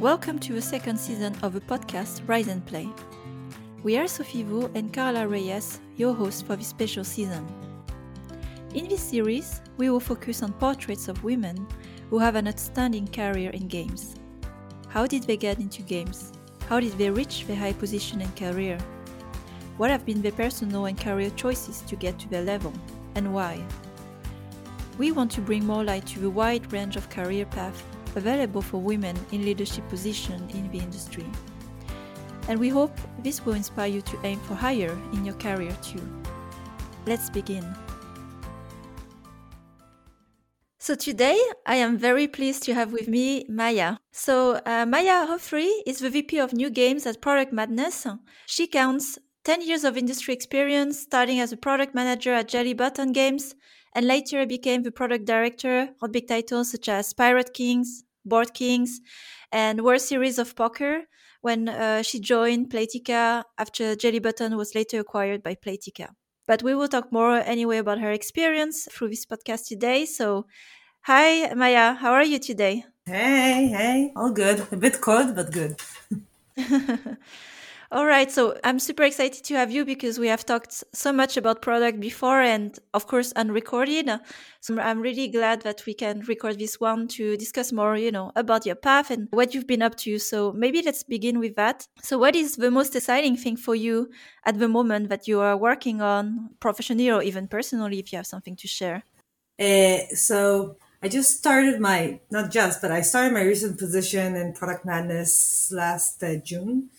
Welcome to the second season of the podcast Rise and Play. We are Sophie Vu and Carla Reyes, your hosts for this special season. In this series, we will focus on portraits of women who have an outstanding career in games. How did they get into games? How did they reach their high position and career? What have been their personal and career choices to get to their level, and why? We want to bring more light to the wide range of career paths available for women in leadership positions in the industry. And we hope this will inspire you to aim for higher in your career too. Let's begin. So today I am very pleased to have with me Maya. So uh, Maya Hoffrey is the VP of New Games at Product Madness. She counts 10 years of industry experience, starting as a product manager at Jelly Button Games, and later became the product director on big titles such as Pirate Kings, Board Kings, and World Series of Poker when uh, she joined Playtika after Jelly Button was later acquired by Playtika. But we will talk more anyway about her experience through this podcast today. So, hi, Maya, how are you today? Hey, hey, all good. A bit cold, but good. All right. So I'm super excited to have you because we have talked so much about product before and of course unrecorded. So I'm really glad that we can record this one to discuss more, you know, about your path and what you've been up to. So maybe let's begin with that. So what is the most exciting thing for you at the moment that you are working on professionally or even personally if you have something to share? Uh, so I just started my, not just, but I started my recent position in Product Madness last uh, June.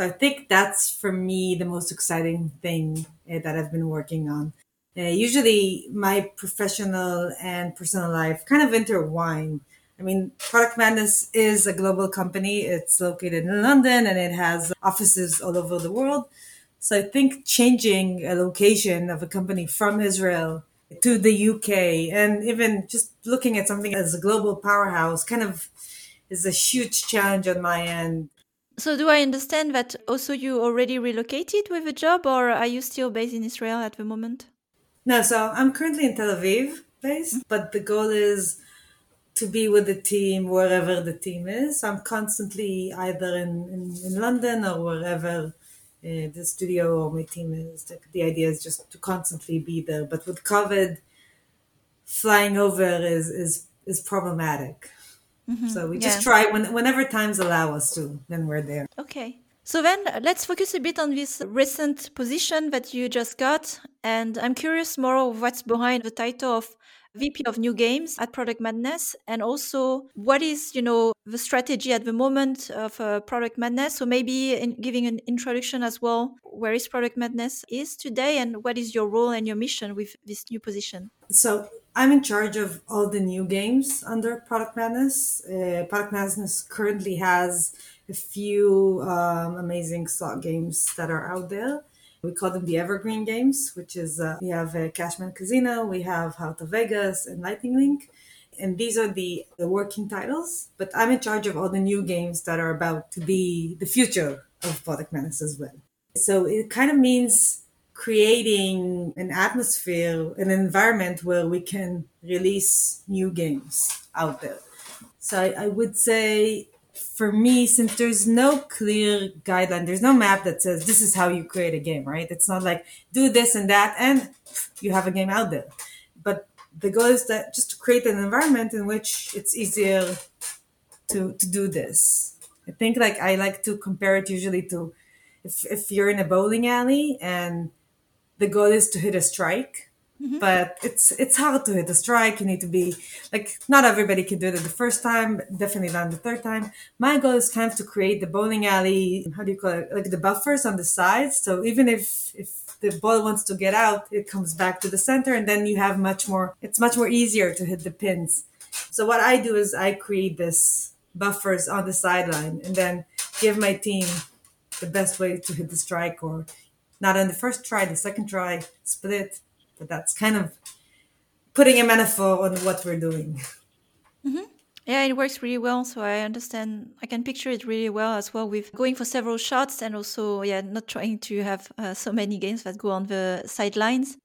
So I think that's for me the most exciting thing uh, that I've been working on. Uh, usually my professional and personal life kind of intertwine. I mean, Product Madness is a global company. It's located in London and it has offices all over the world. So I think changing a location of a company from Israel to the UK and even just looking at something as a global powerhouse kind of is a huge challenge on my end. So, do I understand that also you already relocated with a job, or are you still based in Israel at the moment? No, so I'm currently in Tel Aviv based, mm-hmm. but the goal is to be with the team wherever the team is. I'm constantly either in, in, in London or wherever uh, the studio or my team is. The, the idea is just to constantly be there. But with COVID, flying over is is is problematic. Mm-hmm. So we just try when, whenever times allow us to, then we're there. Okay. So then let's focus a bit on this recent position that you just got. And I'm curious more of what's behind the title of VP of New Games at Product Madness, and also what is you know the strategy at the moment of uh, Product Madness. So maybe in giving an introduction as well, where is Product Madness is today, and what is your role and your mission with this new position. So I'm in charge of all the new games under Product Madness. Uh, Product Madness currently has a few um, amazing slot games that are out there. We call them the evergreen games, which is uh, we have uh, Cashman Casino, we have Heart of Vegas, and Lightning Link. And these are the, the working titles, but I'm in charge of all the new games that are about to be the future of Product Madness as well. So it kind of means creating an atmosphere, an environment where we can release new games out there. So I, I would say for me, since there's no clear guideline, there's no map that says this is how you create a game, right? It's not like do this and that and you have a game out there. But the goal is that just to create an environment in which it's easier to to do this. I think like I like to compare it usually to if if you're in a bowling alley and the goal is to hit a strike Mm-hmm. But it's it's hard to hit a strike. You need to be like not everybody can do it the first time, definitely not the third time. My goal is kind of to create the bowling alley. How do you call it? Like the buffers on the sides. So even if if the ball wants to get out, it comes back to the center, and then you have much more. It's much more easier to hit the pins. So what I do is I create this buffers on the sideline, and then give my team the best way to hit the strike, or not on the first try, the second try, split but that's kind of putting a metaphor on what we're doing. Mm-hmm. Yeah, it works really well. So I understand. I can picture it really well as well with going for several shots and also, yeah, not trying to have uh, so many games that go on the sidelines.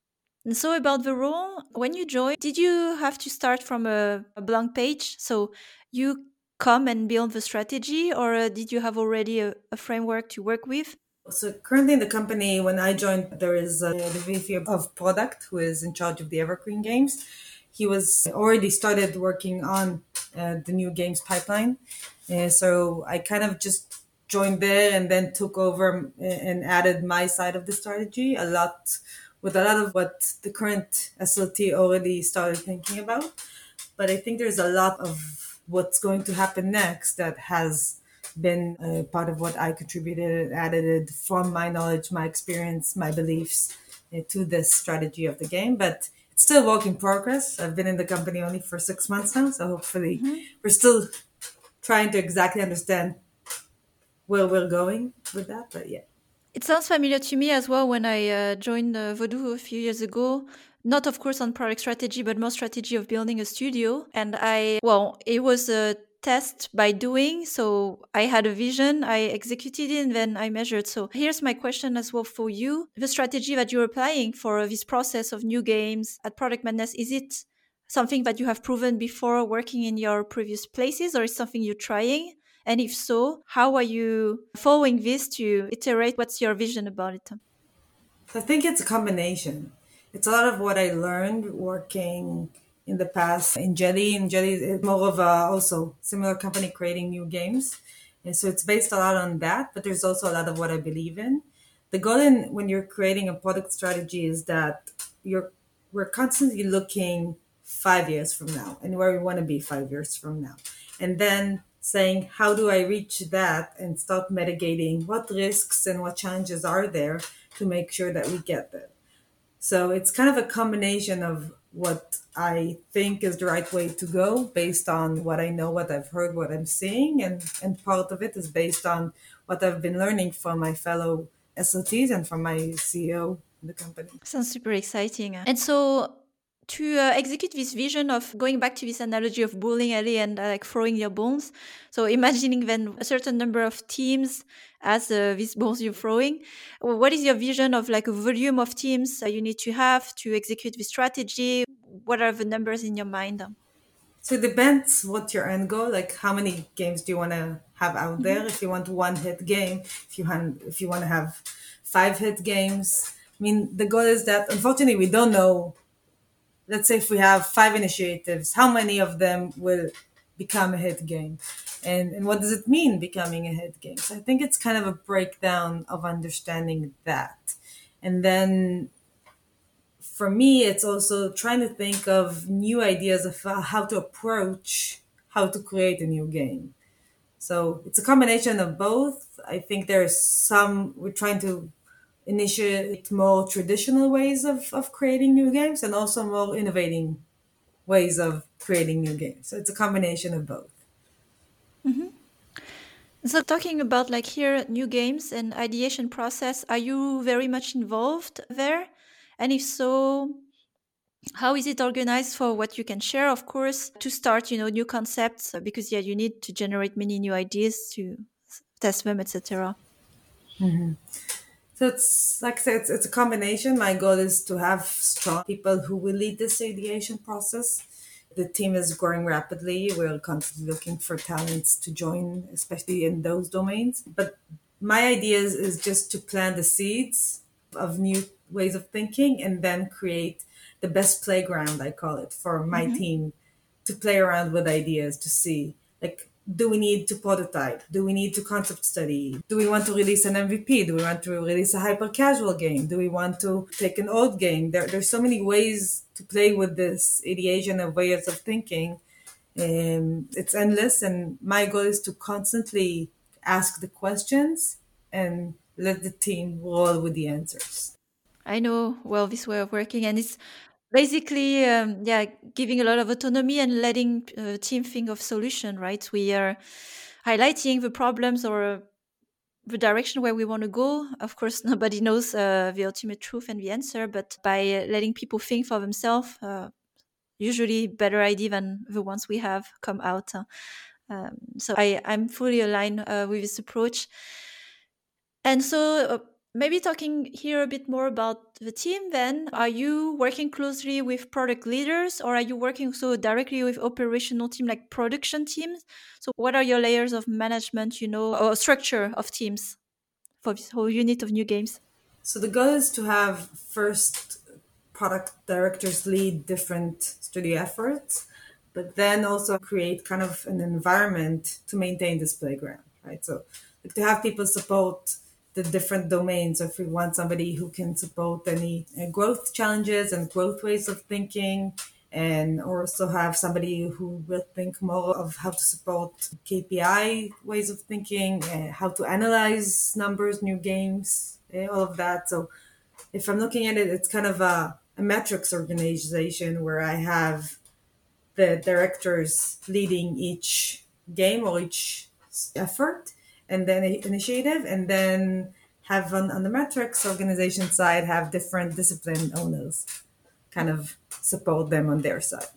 And so about the role, when you joined, did you have to start from a, a blank page? So you come and build the strategy, or uh, did you have already a, a, framework to work with? So currently in the company, when I joined, there is uh, the VP of product who is in charge of the evergreen games. He was already started working on uh, the new games pipeline, uh, so I kind of just joined there and then took over uh, and added my side of the strategy a lot with a lot of what the current SLT already started thinking about. But I think there's a lot of what's going to happen next that has been a part of what I contributed and added from my knowledge, my experience, my beliefs uh, to this strategy of the game. But it's still work in progress. I've been in the company only for six months now, so hopefully mm-hmm. we're still trying to exactly understand where we're going with that. But yeah. It sounds familiar to me as well when I uh, joined uh, Voodoo a few years ago. Not, of course, on product strategy, but more strategy of building a studio. And I, well, it was a test by doing. So I had a vision, I executed it, and then I measured. So here's my question as well for you. The strategy that you're applying for this process of new games at Product Madness, is it something that you have proven before working in your previous places, or is something you're trying? And if so, how are you following this to iterate? What's your vision about it? I think it's a combination. It's a lot of what I learned working in the past in Jelly. And Jelly is more of a also similar company creating new games. And so it's based a lot on that, but there's also a lot of what I believe in. The goal in when you're creating a product strategy is that you're we're constantly looking five years from now and where we want to be five years from now. And then saying how do I reach that and start mitigating what risks and what challenges are there to make sure that we get there. So it's kind of a combination of what I think is the right way to go based on what I know, what I've heard, what I'm seeing, and, and part of it is based on what I've been learning from my fellow SLTs and from my CEO in the company. Sounds super exciting. And so to uh, execute this vision of going back to this analogy of bowling alley and uh, like throwing your balls. So imagining then a certain number of teams as uh, these balls you're throwing. What is your vision of like a volume of teams you need to have to execute this strategy? What are the numbers in your mind? So it depends what your end goal. Like how many games do you want to have out there? Mm-hmm. If you want one hit game, if you want if you want to have five hit games. I mean, the goal is that unfortunately we don't know let's say if we have five initiatives, how many of them will become a hit game? And, and what does it mean becoming a hit game? So I think it's kind of a breakdown of understanding that. And then for me, it's also trying to think of new ideas of how to approach how to create a new game. So it's a combination of both. I think there's some, we're trying to initiate more traditional ways of, of creating new games and also more innovating ways of creating new games. So it's a combination of both. Mm-hmm. So talking about like here new games and ideation process, are you very much involved there? And if so, how is it organized for what you can share of course to start you know new concepts because yeah you need to generate many new ideas to test them etc mm-hmm. So it's like I said, it's, it's a combination. My goal is to have strong people who will lead this ideation process. The team is growing rapidly. We're constantly looking for talents to join, especially in those domains. But my idea is, is just to plant the seeds of new ways of thinking and then create the best playground, I call it, for my mm-hmm. team to play around with ideas to see like do we need to prototype? Do we need to concept study? Do we want to release an MVP? Do we want to release a hyper casual game? Do we want to take an old game? There, there's so many ways to play with this ideation of ways of thinking. Um, it's endless, and my goal is to constantly ask the questions and let the team roll with the answers. I know well this way of working, and it's basically um, yeah giving a lot of autonomy and letting uh, team think of solution right? We are highlighting the problems or the direction where we want to go. Of course nobody knows uh, the ultimate truth and the answer but by letting people think for themselves uh, usually better idea than the ones we have come out um, so I, i'm fully aligned uh, with this approach. And so uh, maybe talking here a bit more about the team then. Are you working closely with product leaders or are you working so directly with operational team like production teams? So what are your layers of management you know or structure of teams for this whole unit of new games? So the goal is to have first product directors lead different studio efforts but then also create kind of an environment to maintain this playground right? So to have people support the different domains. If we want somebody who can support any uh, growth challenges and growth ways of thinking, and also have somebody who will think more of how to support KPI ways of thinking, uh, how to analyze numbers, new games, uh, all of that. So if I'm looking at it, it's kind of a, a matrix organization where I have the directors leading each game or each effort and then initiative and then have on, on the matrix organization side have different discipline owners kind of support them on their side.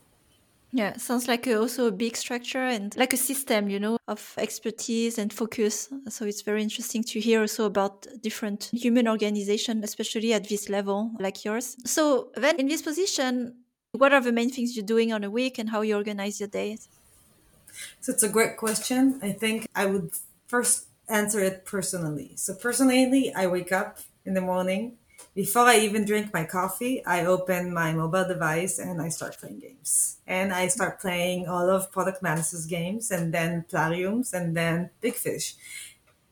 Yeah sounds like a, also a big structure and like a system you know of expertise and focus. So it's very interesting to hear also about different human organization especially at this level like yours. So then in this position what are the main things you're doing on a week and how you organize your days? So it's a great question. I think i would first answer it personally. So personally, I wake up in the morning. Before I even drink my coffee, I open my mobile device and I start playing games. And I start playing all of Product Madness's games and then Plarium's and then Big Fish.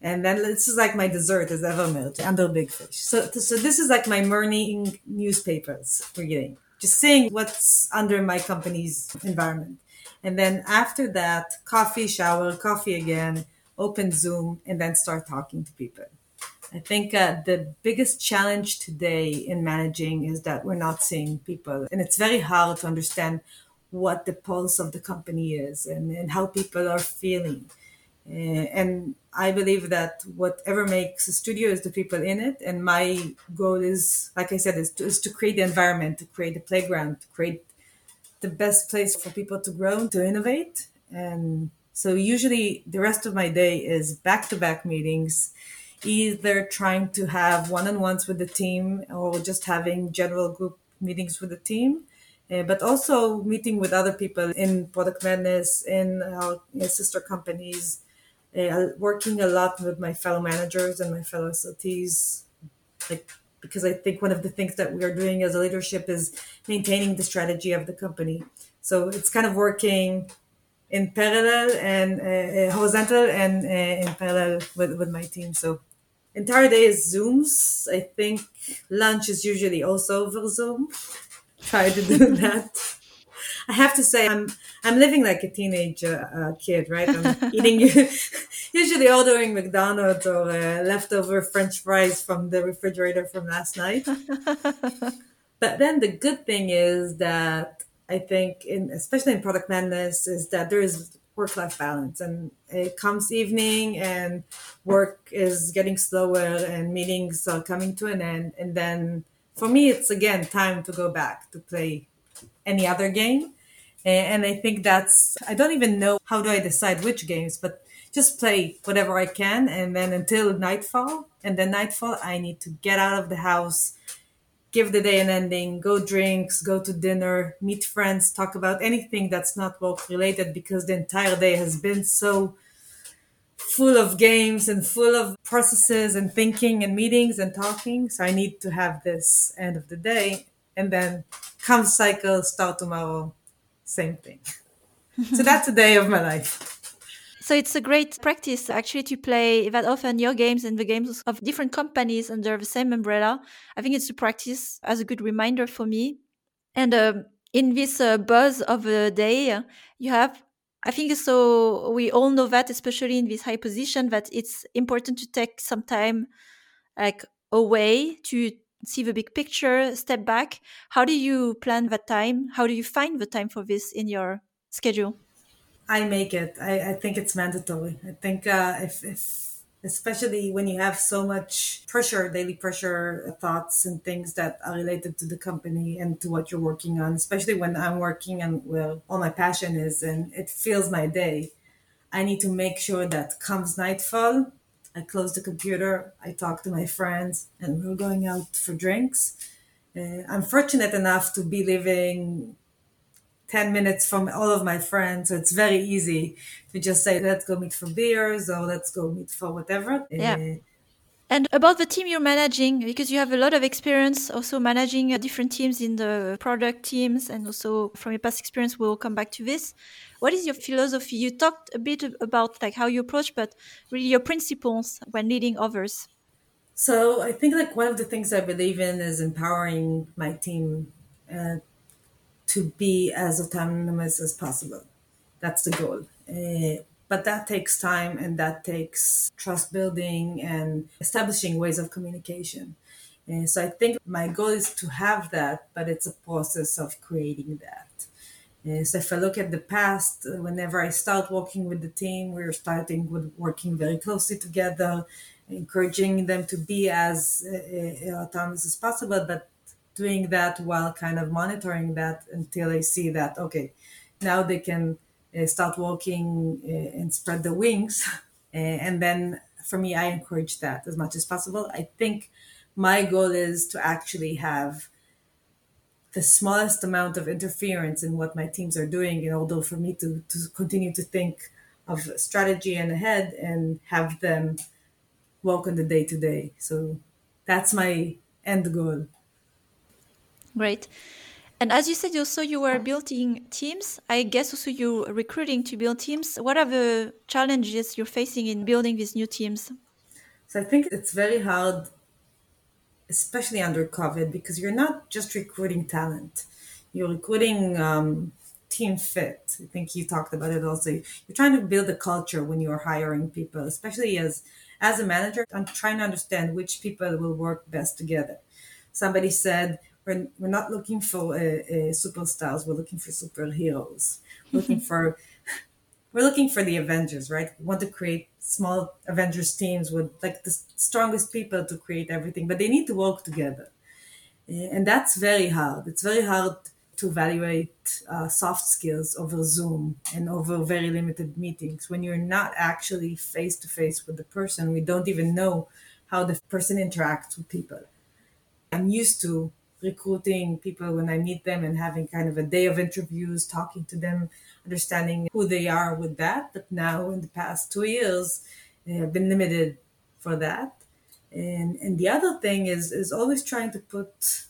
And then this is like my dessert is EverMerge under Big Fish. So, so this is like my morning newspapers reading, just seeing what's under my company's environment. And then after that, coffee, shower, coffee again, open Zoom, and then start talking to people. I think uh, the biggest challenge today in managing is that we're not seeing people, and it's very hard to understand what the pulse of the company is and, and how people are feeling. Uh, and I believe that whatever makes a studio is the people in it. And my goal is, like I said, is to, is to create the environment, to create the playground, to create the best place for people to grow, to innovate, and so usually the rest of my day is back to back meetings, either trying to have one on ones with the team or just having general group meetings with the team. Uh, but also meeting with other people in Product Madness, in our sister companies, uh, working a lot with my fellow managers and my fellow SLTs, like because I think one of the things that we are doing as a leadership is maintaining the strategy of the company. So it's kind of working in parallel and uh, uh, horizontal and uh, in parallel with, with my team. So entire day is Zooms. I think lunch is usually also over Zoom. Try to do that. I have to say, I'm I'm living like a teenage uh, kid, right? I'm eating usually ordering McDonald's or uh, leftover French fries from the refrigerator from last night. but then the good thing is that I think, in especially in product madness, is that there is work life balance, and it comes evening, and work is getting slower, and meetings are coming to an end, and then for me, it's again time to go back to play any other game, and I think that's I don't even know how do I decide which games, but just play whatever I can, and then until nightfall, and then nightfall, I need to get out of the house give the day an ending, go drinks, go to dinner, meet friends, talk about anything that's not work related because the entire day has been so full of games and full of processes and thinking and meetings and talking. So I need to have this end of the day and then come cycle, start tomorrow, same thing. so that's a day of my life. So it's a great practice actually to play that often your games and the games of different companies under the same umbrella. I think it's a practice as a good reminder for me. And uh, in this uh, buzz of the day, you have, I think so, we all know that, especially in this high position, that it's important to take some time like away to see the big picture, step back. How do you plan that time? How do you find the time for this in your schedule? I make it. I, I think it's mandatory. I think uh, if, if especially when you have so much pressure, daily pressure, thoughts and things that are related to the company and to what you're working on, especially when I'm working and where all my passion is and it fills my day. I need to make sure that comes nightfall, I close the computer, I talk to my friends, and we're going out for drinks. Uh, I'm fortunate enough to be living 10 minutes from all of my friends. So it's very easy to just say, let's go meet for beers or let's go meet for whatever. Yeah. Uh, and about the team you're managing, because you have a lot of experience also managing uh, different teams in the product teams, and also from your past experience, we'll come back to this. What is your philosophy? You talked a bit about like how you approach, but really your principles when leading others. So I think like one of the things I believe in is empowering my team uh, to be as autonomous as possible. That's the goal. Uh, but that takes time and that takes trust building and establishing ways of communication. And so I think my goal is to have that, but it's a process of creating that. And so if I look at the past, whenever I start working with the team, we're starting with working very closely together, encouraging them to be as uh, autonomous as possible, but doing that while kind of monitoring that until I see that, okay, now they can uh, start walking uh, and spread the wings. And then for me, I encourage that as much as possible. I think my goal is to actually have the smallest amount of interference in what my teams are doing in order for me to, to continue to think of strategy and ahead and have them work on the day to day. So that's my end goal. Great. And as you said, also you were building teams. I guess also you're recruiting to build teams. What are the challenges you're facing in building these new teams? So I think it's very hard, especially under COVID, because you're not just recruiting talent, you're recruiting um, team fit. I think you talked about it also. You're trying to build a culture when you're hiring people, especially as as a manager. I'm trying to understand which people will work best together. Somebody said we're, we're not looking for uh, uh, superstars. We're looking for superheroes. We're looking for we're looking for the Avengers, right? We want to create small Avengers teams with like the strongest people to create everything, but they need to work together, and that's very hard. It's very hard to evaluate uh, soft skills over Zoom and over very limited meetings when you're not actually face to face with the person. We don't even know how the person interacts with people. I'm used to recruiting people when I meet them and having kind of a day of interviews, talking to them, understanding who they are with that. But now, in the past two years, I've been limited for that. And and the other thing is is always trying to put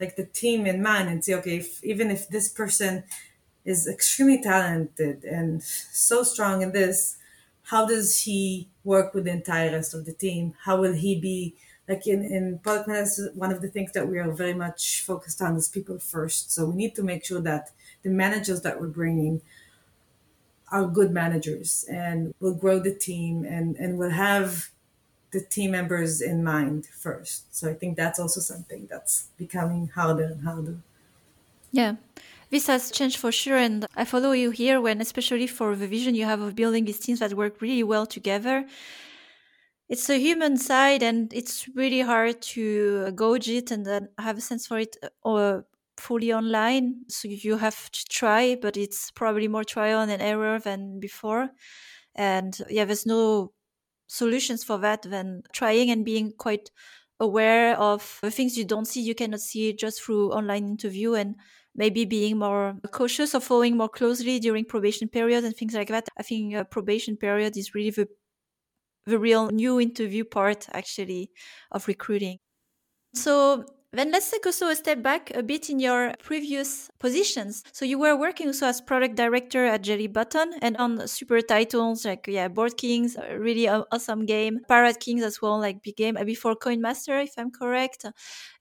like the team in mind and say, okay, if, even if this person is extremely talented and so strong in this, how does he work with the entire rest of the team? How will he be like in, in product management, one of the things that we are very much focused on is people first. So we need to make sure that the managers that we're bringing are good managers and will grow the team and, and will have the team members in mind first. So I think that's also something that's becoming harder and harder. Yeah. This has changed for sure, and I follow you here when, especially for the vision you have of building these teams that work really well together it's a human side and it's really hard to gauge it and then have a sense for it or uh, fully online. So you have to try but it's probably more trial and error than before. And yeah there's no solutions for that than trying and being quite aware of the things you don't see you cannot see just through online interview and maybe being more cautious or following more closely during probation period and things like that. I think a probation period is really the the real new interview part actually of recruiting. So then let's take also a step back a bit in your previous positions. So you were working also as product director at Jelly Button and on super titles like yeah, Board Kings, really awesome game, Pirate Kings as well, like big game before Coin Master, if I'm correct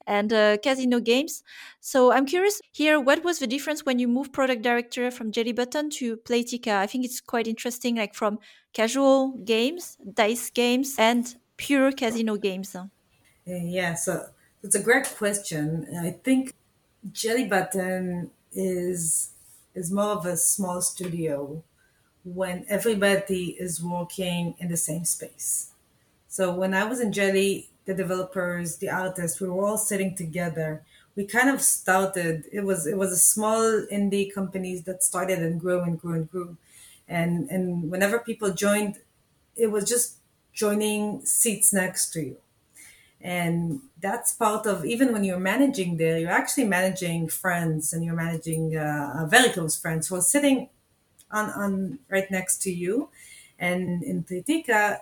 and uh, casino games. So I'm curious here, what was the difference when you moved product director from Jelly Button to Playtika? I think it's quite interesting, like from casual games, dice games, and pure casino games. Uh, yeah, so it's a great question. I think Jelly Button is is more of a small studio when everybody is working in the same space. So when I was in Jelly, the developers, the artists, we were all sitting together. We kind of started. It was it was a small indie companies that started and grew and grew and grew, and and whenever people joined, it was just joining seats next to you. And that's part of, even when you're managing there, you're actually managing friends and you're managing uh, very close friends who are sitting on, on right next to you. And in Playtika,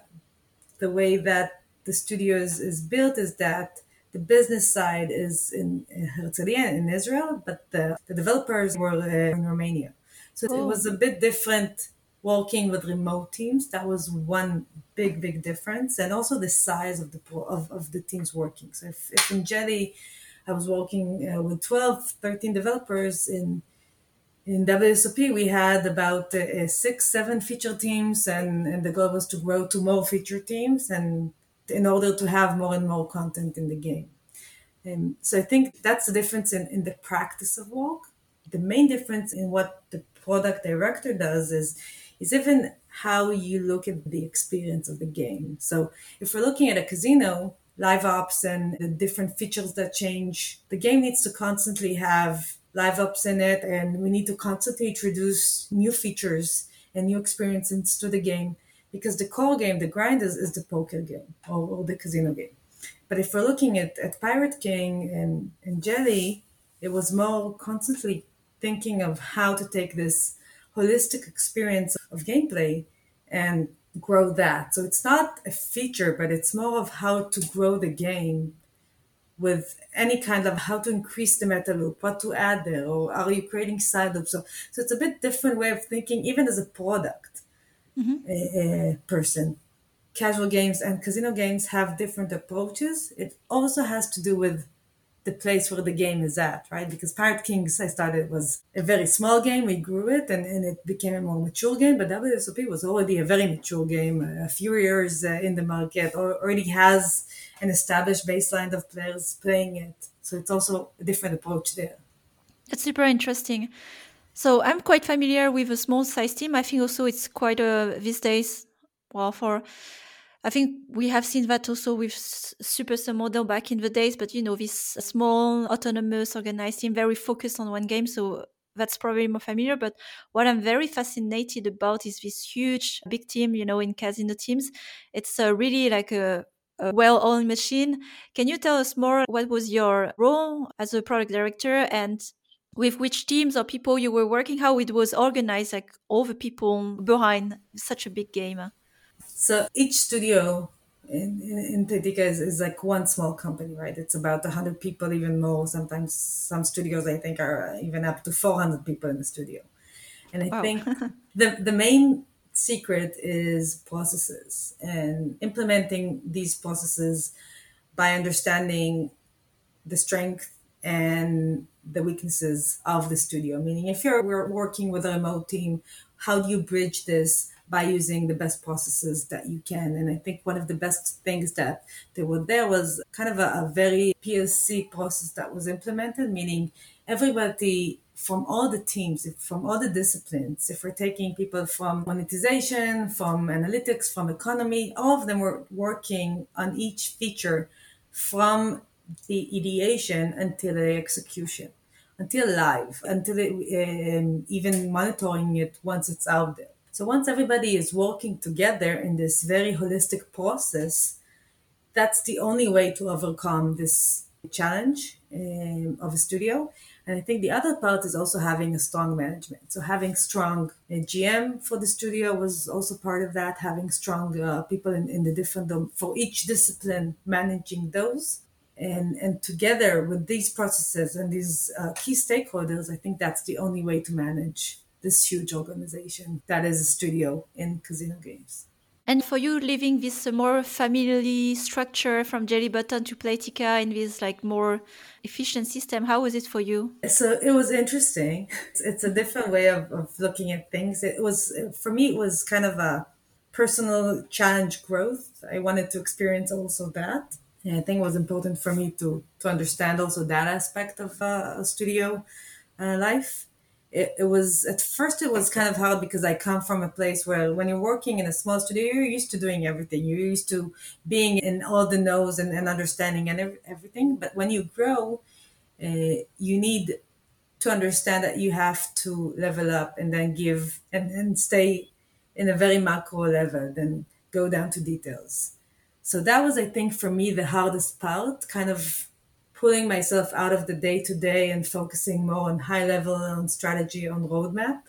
the way that the studio is, is built is that the business side is in, in Herzliya in Israel, but the, the developers were uh, in Romania. So oh. it was a bit different working with remote teams. That was one big, big difference. And also the size of the of, of the teams working. So if, if in Jelly, I was working uh, with 12, 13 developers in in WSOP, we had about uh, six, seven feature teams, and, and the goal was to grow to more feature teams, and in order to have more and more content in the game. And so I think that's the difference in, in the practice of work. The main difference in what the product director does is is even how you look at the experience of the game. So if we're looking at a casino, live ops and the different features that change, the game needs to constantly have live ops in it and we need to constantly introduce new features and new experiences to the game because the core game, the grind is, is the poker game or, or, the casino game. But if we're looking at, at Pirate King and, and Jelly, it was more constantly thinking of how to take this holistic experience of gameplay and grow that. So it's not a feature, but it's more of how to grow the game with any kind of how to increase the meta loop, what to add there, or are you creating side loops? So, so it's a bit different way of thinking, even as a product mm-hmm. a person. Casual games and casino games have different approaches. It also has to do with the place where the game is at, right? Because Pirate Kings, I started, was a very small game. We grew it and, and it became a more mature game. But WSOP was already a very mature game, a few years uh, in the market, already has an established baseline of players playing it. So it's also a different approach there. That's super interesting. So I'm quite familiar with a small size team. I think also it's quite a these days. Well, for I think we have seen that also with Supercell model back in the days, but you know, this small, autonomous, organized team, very focused on one game. So that's probably more familiar. But what I'm very fascinated about is this huge, big team, you know, in casino teams. It's uh, really like a, a well oiled machine. Can you tell us more? What was your role as a product director and with which teams or people you were working, how it was organized, like all the people behind such a big game? So each studio in, in, in is, is, like one small company, right? It's about 100 people, even more. Sometimes some studios, I think, are even up to 400 people in the studio. And I wow. think the, the main secret is processes and implementing these processes by understanding the strength and the weaknesses of the studio. Meaning, if you're working with a remote team, how do you bridge this by using the best processes that you can. And I think one of the best things that they were there was kind of a, a very PLC process that was implemented, meaning everybody from all the teams, from all the disciplines, if we're taking people from monetization, from analytics, from economy, all of them were working on each feature from the ideation until the execution, until live, until it, um, even monitoring it once it's out there. So once everybody is working together in this very holistic process, that's the only way to overcome this challenge um, of a studio. And I think the other part is also having a strong management. So having strong uh, GM for the studio was also part of that. Having strong uh, people in, in the different um, for each discipline managing those. And, and together with these processes and these uh, key stakeholders, I think that's the only way to manage this huge organization that is a studio in casino games. And for you, living this more family structure from Jelly Button to Playtika in this like more efficient system, how was it for you? So it was interesting. It's a different way of, of looking at things. It was for me, it was kind of a personal challenge growth. I wanted to experience also that. And I think it was important for me to to understand also that aspect of uh, a studio uh, life it, it was at first it was kind of hard because I come from a place where when you're working in a small studio, you're used to doing everything. You're used to being in all the knows and, and understanding and everything. But when you grow, uh, you need to understand that you have to level up and then give and, and stay in a very macro level. Then go down to details. So that was, I think, for me, the hardest part, kind of pulling myself out of the day to day and focusing more on high level, on strategy, on roadmap.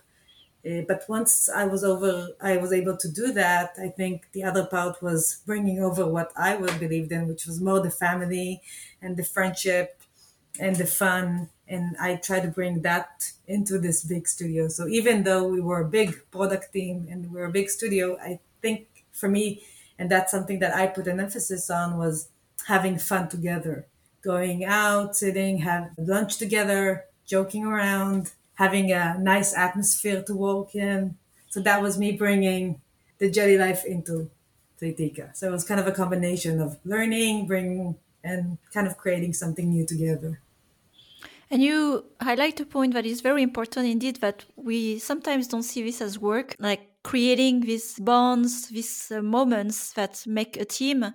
Uh, but once I was over, I was able to do that. I think the other part was bringing over what I would believed in, which was more the family and the friendship and the fun. And I try to bring that into this big studio. So even though we were a big product team and we are a big studio, I think for me, and that's something that I put an emphasis on was having fun together, going out, sitting, have lunch together, joking around, having a nice atmosphere to walk in. So that was me bringing the jelly life into Playtika. So it was kind of a combination of learning, bringing, and kind of creating something new together. And you highlight a point that is very important indeed that we sometimes don't see this as work, like creating these bonds, these uh, moments that make a team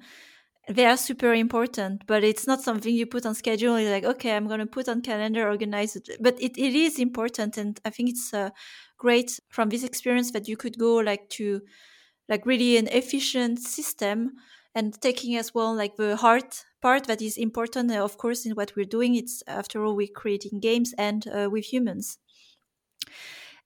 they are super important but it's not something you put on schedule. You're like okay i'm going to put on calendar organize it. But it, it is important and i think it's uh, great from this experience that you could go like to like really an efficient system and taking as well like the heart part that is important uh, of course in what we're doing. It's after all we're creating games and uh, with humans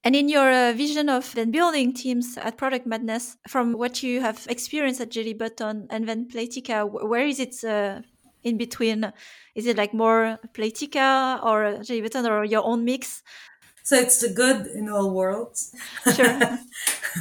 and in your uh, vision of then building teams at Product Madness, from what you have experienced at Jelly Button and then Playtika, where is it uh, in between? Is it like more Playtika or Jelly Button or your own mix? So it's the good in all worlds. Sure. Uh,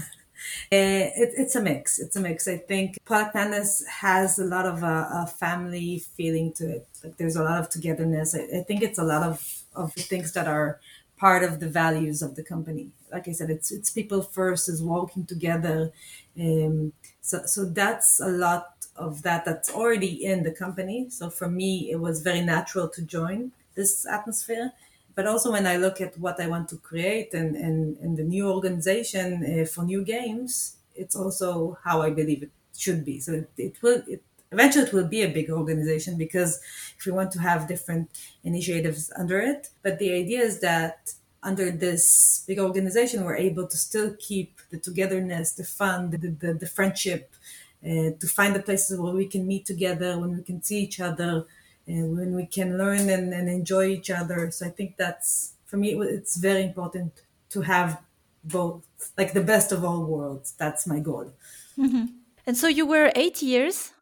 it, it's a mix. It's a mix. I think Product Madness has a lot of a, uh, a, family feeling to it. Like there's a lot of togetherness. I, I think it's a lot of, of things that are part of the values of the company. Like I said, it's it's people first, is walking together. Um, so so that's a lot of that that's already in the company. So for me, it was very natural to join this atmosphere. But also when I look at what I want to create and and, and the new organization uh, for new games, it's also how I believe it should be. So it, it will it eventually it will be a big organization because if we want to have different initiatives under it. But the idea is that under this big organization we're able to still keep the togetherness the fun the, the, the friendship uh, to find the places where we can meet together when we can see each other and when we can learn and, and enjoy each other. So i think that's for me it's very important to have both like the best of all worlds. That's my goal. Mm-hmm. and so you were eight years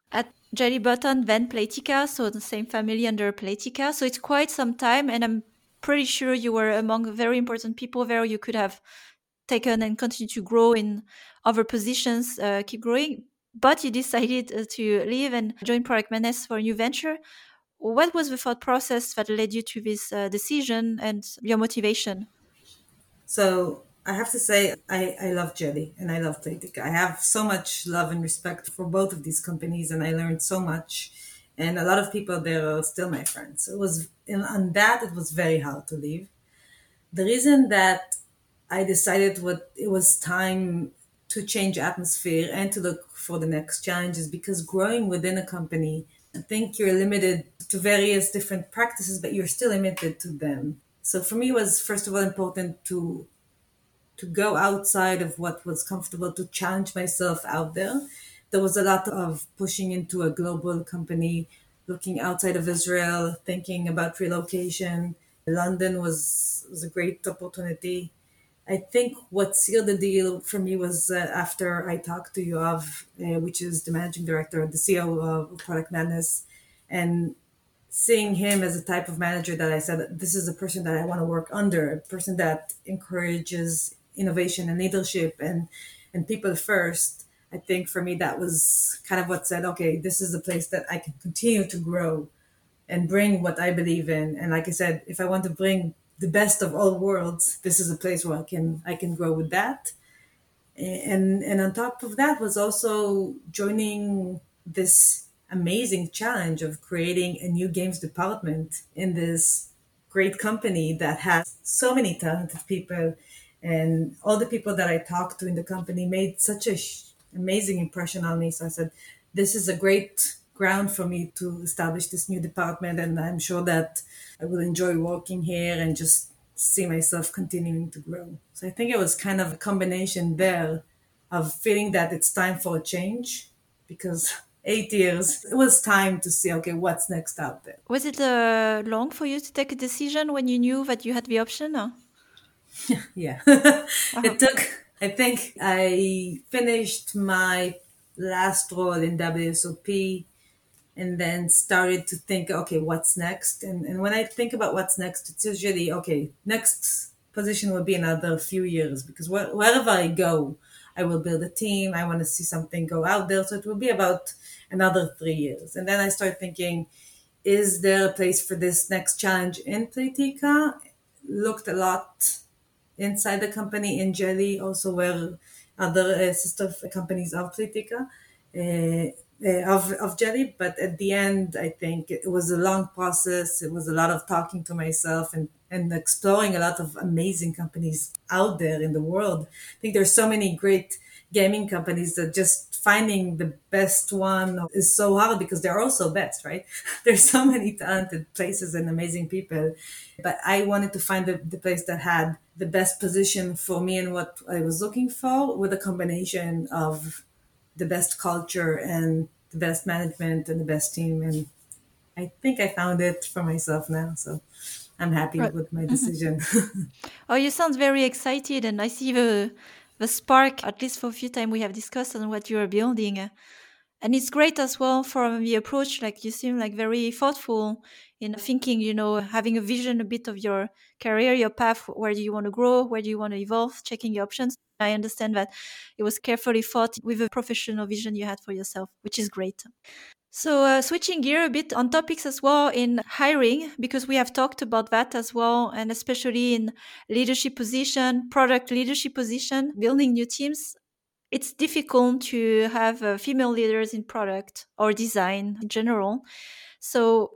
Jelly Button, then Playtika, so the same family under Playtika. So it's quite some time, and I'm pretty sure you were among very important people there. You could have taken and continue to grow in other positions, uh, keep growing. But you decided uh, to leave and join Product Madness for a new venture. What was the thought process that led you to this uh, decision and your motivation? So I have to say, I, I love Jelly and I love Playtika. I have so much love and respect for both of these companies, and I learned so much. And a lot of people there are still my friends. It was on that it was very hard to leave. The reason that I decided what it was time to change atmosphere and to look for the next challenge is because growing within a company, I think you're limited to various different practices, but you're still limited to them. So for me, it was first of all important to to go outside of what was comfortable, to challenge myself out there. There was a lot of pushing into a global company, looking outside of Israel, thinking about relocation. London was, was a great opportunity. I think what sealed the deal for me was uh, after I talked to Yoav, uh, which is the managing director, the CEO of Product Madness, and seeing him as a type of manager that I said, this is a person that I want to work under, a person that encourages innovation and leadership and and people first i think for me that was kind of what said okay this is a place that i can continue to grow and bring what i believe in. And like i said if i want to bring the best of all worlds this is a place where i can i can grow with that. And and on top of that was also joining this amazing challenge of creating a new games department in this great company that has so many talented people and all the people that I talked to in the company made such a sh- amazing impression on me. So I said, this is a great ground for me to establish this new department, and I'm sure that I will enjoy working here and just see myself continuing to grow. So I think it was kind of a combination there of feeling that it's time for a change because eight years it was time to see okay what's next out there was it uh, long for you to take a decision when you knew that you had the option or? yeah uh-huh. it took i think i finished my last role in wsop and then started to think okay what's next and, and when i think about what's next it's usually okay next position will be another few years because wh- wherever i go I will build a team. I want to see something go out there. So it will be about another three years. And then I start thinking, is there a place for this next challenge in Playtika? Looked a lot inside the company in Jelly, also where other uh, sister companies of Playtika. Uh, uh, of, of Jelly, but at the end, I think it was a long process. It was a lot of talking to myself and, and exploring a lot of amazing companies out there in the world. I think there's so many great gaming companies that just finding the best one is so hard because they're also best, right? There's so many talented places and amazing people. But I wanted to find the, the place that had the best position for me and what I was looking for with a combination of the best culture and the best management and the best team. And I think I found it for myself now. So I'm happy right. with my mm-hmm. decision. oh, you sound very excited, and I see the the spark. At least for a few times we have discussed on what you are building, and it's great as well from the approach. Like you seem like very thoughtful in thinking. You know, having a vision a bit of your career, your path. Where do you want to grow? Where do you want to evolve? Checking your options. I understand that it was carefully thought with a professional vision you had for yourself, which is great. So, uh, switching gear a bit on topics as well in hiring, because we have talked about that as well, and especially in leadership position, product leadership position, building new teams. It's difficult to have uh, female leaders in product or design in general. So,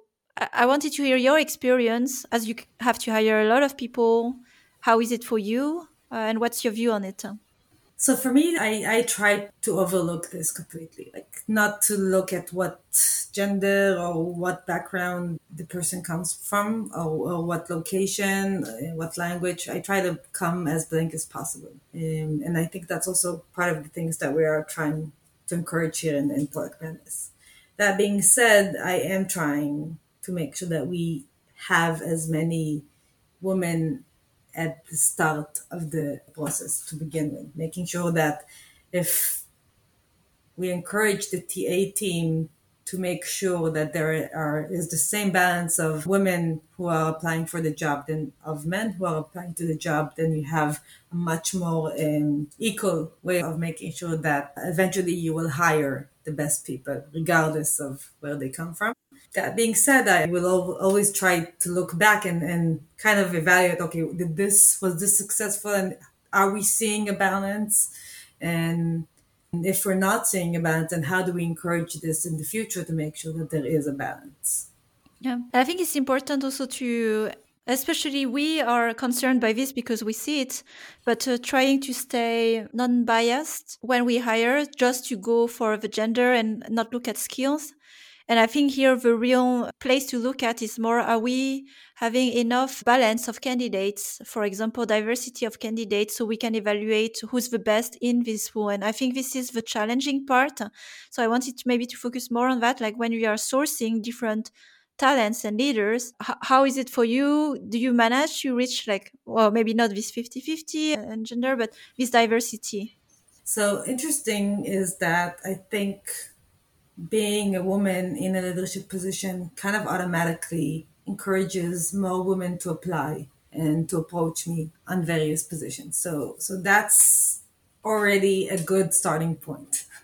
I wanted to hear your experience as you have to hire a lot of people. How is it for you? Uh, and what's your view on it? So for me, I, I try to overlook this completely, like not to look at what gender or what background the person comes from or, or what location, uh, what language. I try to come as blank as possible. Um, and I think that's also part of the things that we are trying to encourage here in, in Product Madness. That being said, I am trying to make sure that we have as many women at the start of the process to begin with, making sure that if we encourage the TA team to make sure that there are is the same balance of women who are applying for the job than of men who are applying to the job, then you have a much more um, equal way of making sure that eventually you will hire the best people, regardless of where they come from that being said, I will always try to look back and, and kind of evaluate, okay, did this, was this successful? And are we seeing a balance? And if we're not seeing a balance, then how do we encourage this in the future to make sure that there is a balance? Yeah. I think it's important also to especially we are concerned by this because we see it but uh, trying to stay non-biased when we hire just to go for the gender and not look at skills and I think here the real place to look at is more are we having enough balance of candidates, for example, diversity of candidates, so we can evaluate who's the best in this pool. And I think this is the challenging part. So I wanted to maybe to focus more on that, like when we are sourcing different talents and leaders how is it for you do you manage to reach like well maybe not this 50-50 and gender but this diversity so interesting is that i think being a woman in a leadership position kind of automatically encourages more women to apply and to approach me on various positions. So so that's already a good starting point.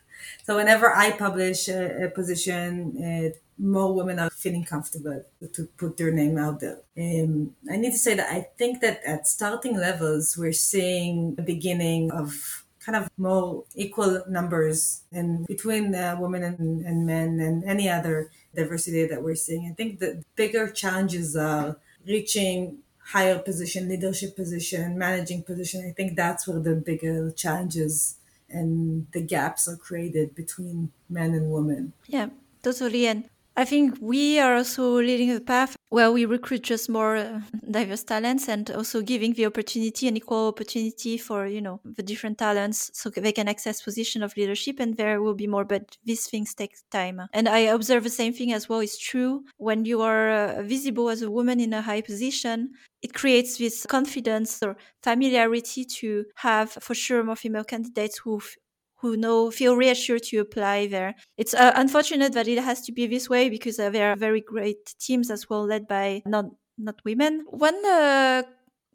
So whenever I publish a, a position, uh, more women are feeling comfortable to put their name out there. Um, I need to say that I think that at starting levels, we're seeing a beginning of kind of more equal numbers and between uh, women and, and men and any other diversity that we're seeing. I think the bigger challenges are reaching higher position, leadership position, managing position. I think that's where the bigger challenges and the gaps are created between men and women. Yeah, totally. And I think we are also leading a path where we recruit just more uh, diverse talents and also giving the opportunity and equal opportunity for, you know, the different talents so they can access position of leadership and there will be more, but these things take time. And I observe the same thing as well is true. When you are uh, visible as a woman in a high position, it creates this confidence or familiarity to have for sure more female candidates who who know feel reassured to apply there. It's uh, unfortunate that it has to be this way because uh, there are very great teams as well led by not not women. One uh,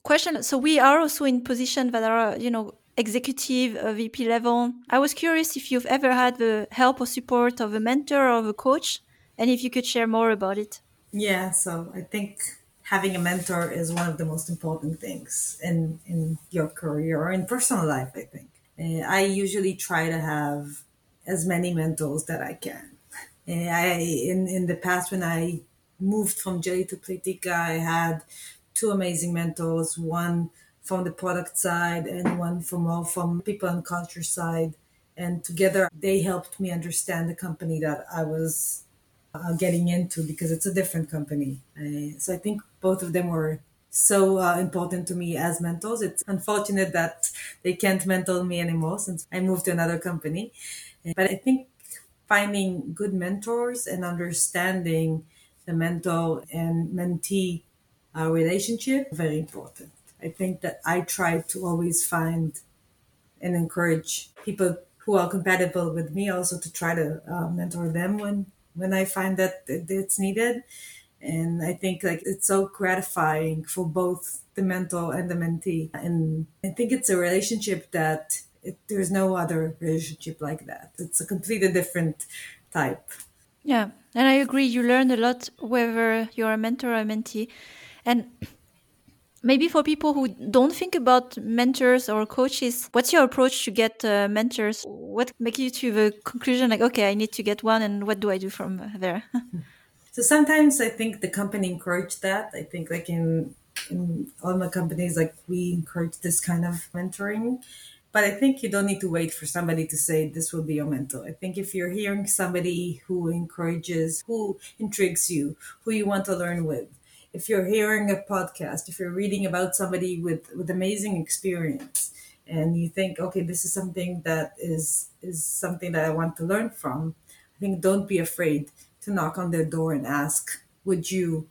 question: so we are also in position that are you know executive uh, VP level. I was curious if you've ever had the help or support of a mentor or a coach, and if you could share more about it. Yeah, so I think having a mentor is one of the most important things in in your career or in personal life. I think uh, I usually try to have as many mentors that I can. Uh, I in in the past when I moved from Jelly to Playtika, I had two amazing mentors. One from the product side and one from all from people and culture side. And together they helped me understand the company that I was uh, getting into because it's a different company. Uh, so I think both of them were so uh, important to me as mentors. It's unfortunate that they can't mentor me anymore since I moved to another company. But I think finding good mentors and understanding the mentor and mentee uh, relationship very important. I think that I try to always find and encourage people who are compatible with me also to try to uh, mentor them when when I find that it's needed and I think like it's so gratifying for both the mentor and the mentee. And I think it's a relationship that it, there's no other relationship like that. It's a completely different type. Yeah, and I agree. You learn a lot whether you're a mentor or a mentee, and maybe for people who don't think about mentors or coaches what's your approach to get uh, mentors what makes you to the conclusion like okay i need to get one and what do i do from there So sometimes I think the company encouraged that. I think like in in all my companies, like we encourage this kind of mentoring. But I think you don't need to wait for somebody to say this will be your mentor. I think if you're hearing somebody who encourages, who intrigues you, who you want to learn with, if you're hearing a podcast, if you're reading about somebody with, with amazing experience and you think, okay, this is something that is is something that I want to learn from, I think don't be afraid to knock on their door and ask, Would you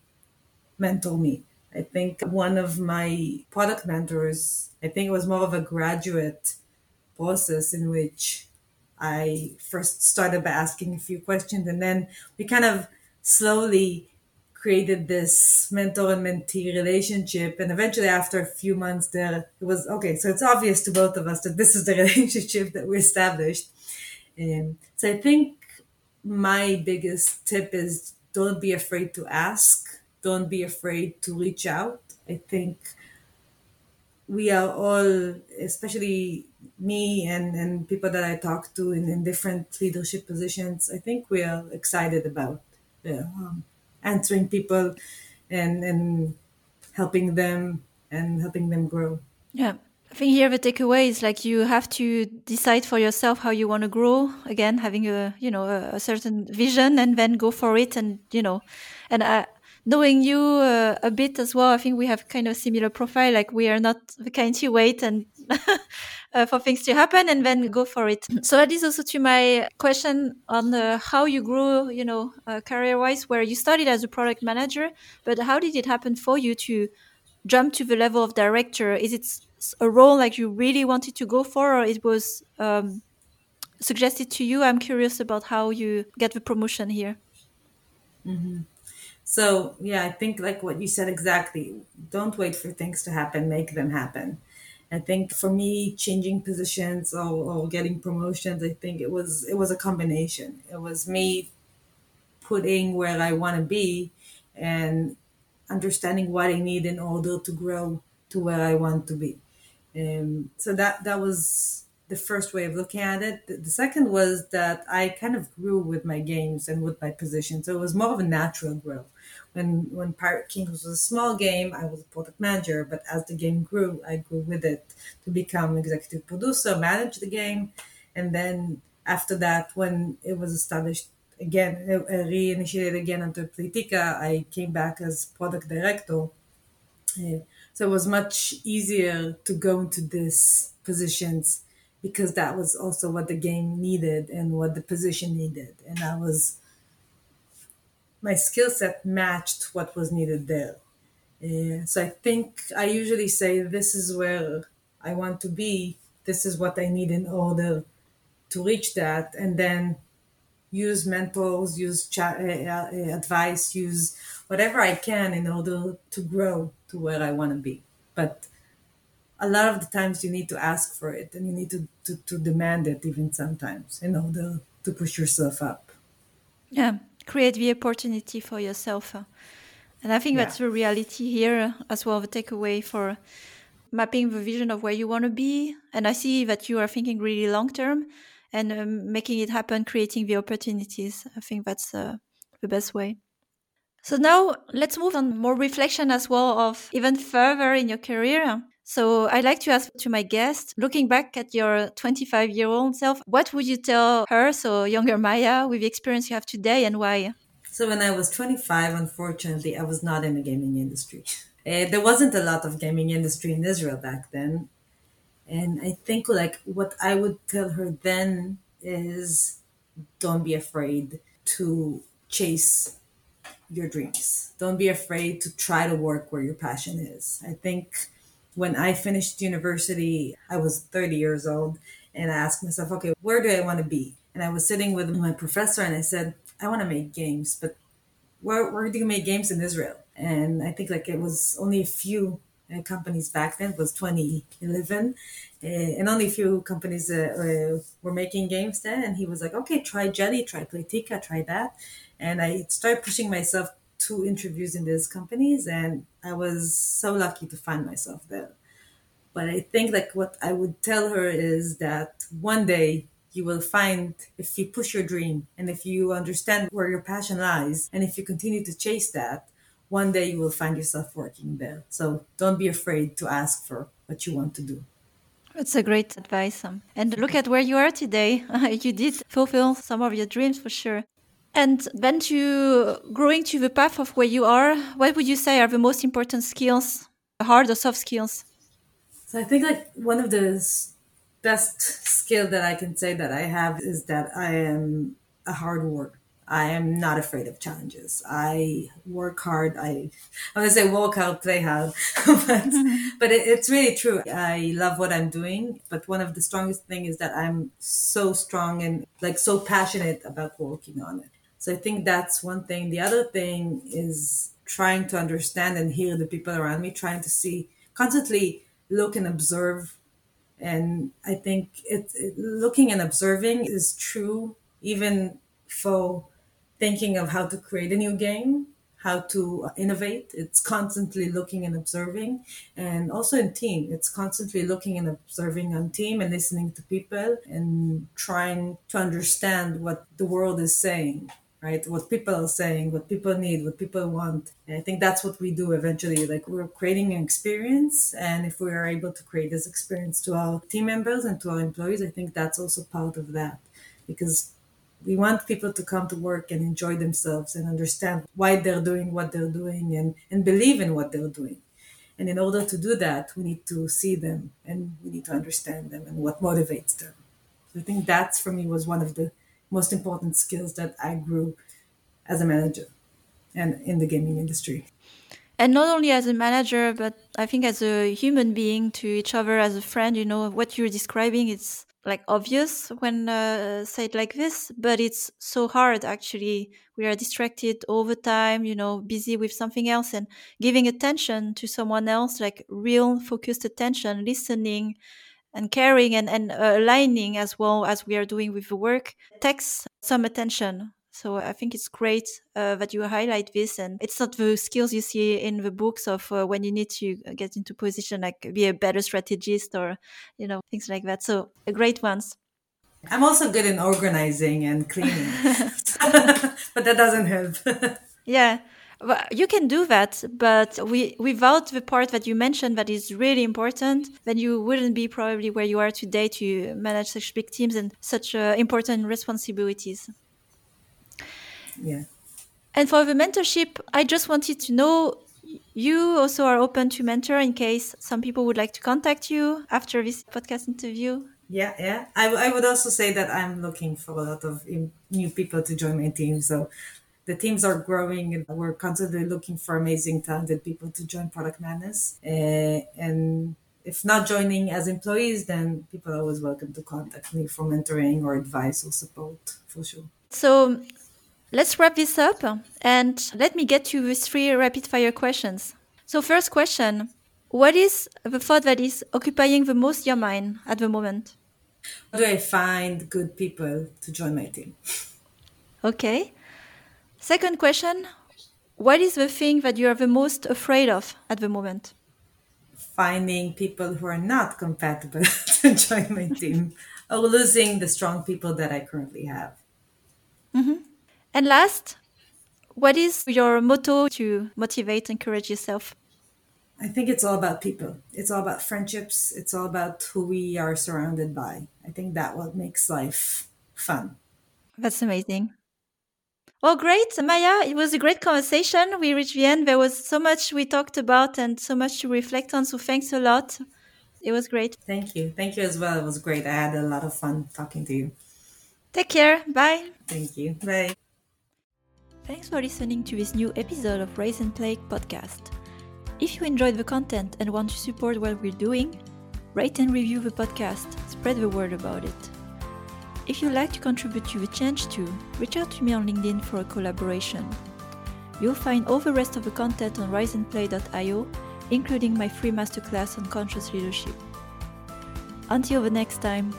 mentor me? I think one of my product mentors, I think it was more of a graduate process in which I first started by asking a few questions and then we kind of slowly created this mentor and mentee relationship and eventually after a few months there it was okay so it's obvious to both of us that this is the relationship that we established so i think my biggest tip is don't be afraid to ask, don't be afraid to reach out. I think we are all, especially me and, and people that I talk to in, in different leadership positions, I think we are excited about um, answering people and, and helping them and helping them grow. Yeah. I think here the takeaway is like you have to decide for yourself how you want to grow. Again, having a you know a, a certain vision and then go for it, and you know, and uh, knowing you uh, a bit as well, I think we have kind of similar profile. Like we are not the kind to wait and uh, for things to happen and then go for it. So that is also to my question on uh, how you grew, you know, uh, career wise, where you started as a product manager, but how did it happen for you to jump to the level of director? Is it a role like you really wanted to go for, or it was um, suggested to you? I'm curious about how you get the promotion here. Mm-hmm. So yeah, I think like what you said exactly. Don't wait for things to happen; make them happen. I think for me, changing positions or, or getting promotions, I think it was it was a combination. It was me putting where I want to be and understanding what I need in order to grow to where I want to be. Um, so that that was the first way of looking at it. The, the second was that I kind of grew with my games and with my position, so it was more of a natural growth. When when Pirate Kings was a small game, I was a product manager, but as the game grew, I grew with it to become executive producer, manage the game, and then after that, when it was established again, I reinitiated again under Playtika. I came back as product director. Uh, so it was much easier to go into these positions because that was also what the game needed and what the position needed. And I was, my skill set matched what was needed there. Uh, so I think I usually say, this is where I want to be. This is what I need in order to reach that. And then use mentors, use uh, uh, advice, use whatever I can in order to grow to where I want to be. But a lot of the times you need to ask for it and you need to, to, to demand it even sometimes in order to push yourself up. Yeah, create the opportunity for yourself. And I think yeah. that's the reality here as well, the takeaway for mapping the vision of where you want to be. And I see that you are thinking really long term and um, making it happen, creating the opportunities. I think that's uh, the best way. So now let's move on more reflection as well of even further in your career. So I'd like to ask to my guest, looking back at your 25 year old self, what would you tell her, so younger Maya, with the experience you have today and why? So when I was 25, unfortunately, I was not in the gaming industry. Uh, there wasn't a lot of gaming industry in Israel back then. And I think like what I would tell her then is don't be afraid to chase your dreams. Don't be afraid to try to work where your passion is. I think when I finished university, I was 30 years old and I asked myself, okay, where do I want to be? And I was sitting with my professor and I said, I want to make games, but where, where do you make games in Israel? And I think like it was only a few uh, companies back then, it was 2011, uh, and only a few companies uh, were making games then. And he was like, okay, try Jelly, try Playtika, try that. And I started pushing myself to interviews in these companies, and I was so lucky to find myself there. But I think like what I would tell her is that one day you will find if you push your dream and if you understand where your passion lies and if you continue to chase that, one day you will find yourself working there. So don't be afraid to ask for what you want to do. That's a great advice. And look at where you are today. you did fulfill some of your dreams for sure. And then to growing to the path of where you are, what would you say are the most important skills, hard or soft skills? So I think like one of the best skill that I can say that I have is that I am a hard worker. I am not afraid of challenges. I work hard. I I want to say work hard, play hard, but but it, it's really true. I love what I'm doing, but one of the strongest thing is that I'm so strong and like so passionate about working on it. So I think that's one thing. The other thing is trying to understand and hear the people around me, trying to see constantly look and observe. And I think it, it looking and observing is true even for thinking of how to create a new game, how to innovate. It's constantly looking and observing. And also in team, it's constantly looking and observing on team and listening to people and trying to understand what the world is saying right? What people are saying, what people need, what people want. And I think that's what we do eventually. Like we're creating an experience. And if we are able to create this experience to our team members and to our employees, I think that's also part of that. Because we want people to come to work and enjoy themselves and understand why they're doing what they're doing and, and believe in what they're doing. And in order to do that, we need to see them and we need to understand them and what motivates them. So I think that's for me was one of the most important skills that I grew as a manager and in the gaming industry. And not only as a manager, but I think as a human being to each other, as a friend, you know, what you're describing, it's like obvious when uh, said like this but it's so hard actually we are distracted all the time you know busy with something else and giving attention to someone else like real focused attention listening and caring and, and uh, aligning as well as we are doing with the work takes some attention so I think it's great uh, that you highlight this, and it's not the skills you see in the books of uh, when you need to get into position, like be a better strategist or you know things like that. So great ones. I'm also good in organizing and cleaning, but that doesn't help. yeah, well, you can do that, but we, without the part that you mentioned that is really important, then you wouldn't be probably where you are today to manage such big teams and such uh, important responsibilities. yeah. And for the mentorship, I just wanted to know you also are open to mentor in case some people would like to contact you after this podcast interview. Yeah, yeah. I, I would also say that I'm looking for a lot of new people to join my team. So the teams are growing and we're constantly looking for amazing, talented people to join Product Madness. Uh, and if not joining as employees, then people are always welcome to contact me for mentoring or advice or support for sure. So let's wrap this up and let me get to with three rapid fire questions. So, first question What is the thought that is occupying the most your mind at the moment? How do I find good people to join my team? Okay. Second question What is the thing that you are the most afraid of at the moment? Finding people who are not compatible to join my team or losing the strong people that I currently have. Mm-hmm. And last, what is your motto to motivate, encourage yourself? I think it's all about people. It's all about friendships. It's all about who we are surrounded by. I think that what makes life fun. That's amazing. Oh, great, Maya. It was a great conversation. We reached the end. There was so much we talked about and so much to reflect on. So thanks a lot. It was great. Thank you. Thank you as well. It was great. I had a lot of fun talking to you. Take care. Bye. Thank you. Bye. Thanks for listening to this new episode of Rise and Play podcast. If you enjoyed the content and want to support what we're doing, rate and review the podcast, spread the word about it. If you'd like to contribute to the change too, reach out to me on LinkedIn for a collaboration. You'll find all the rest of the content on riseandplay.io, including my free masterclass on conscious leadership. Until the next time,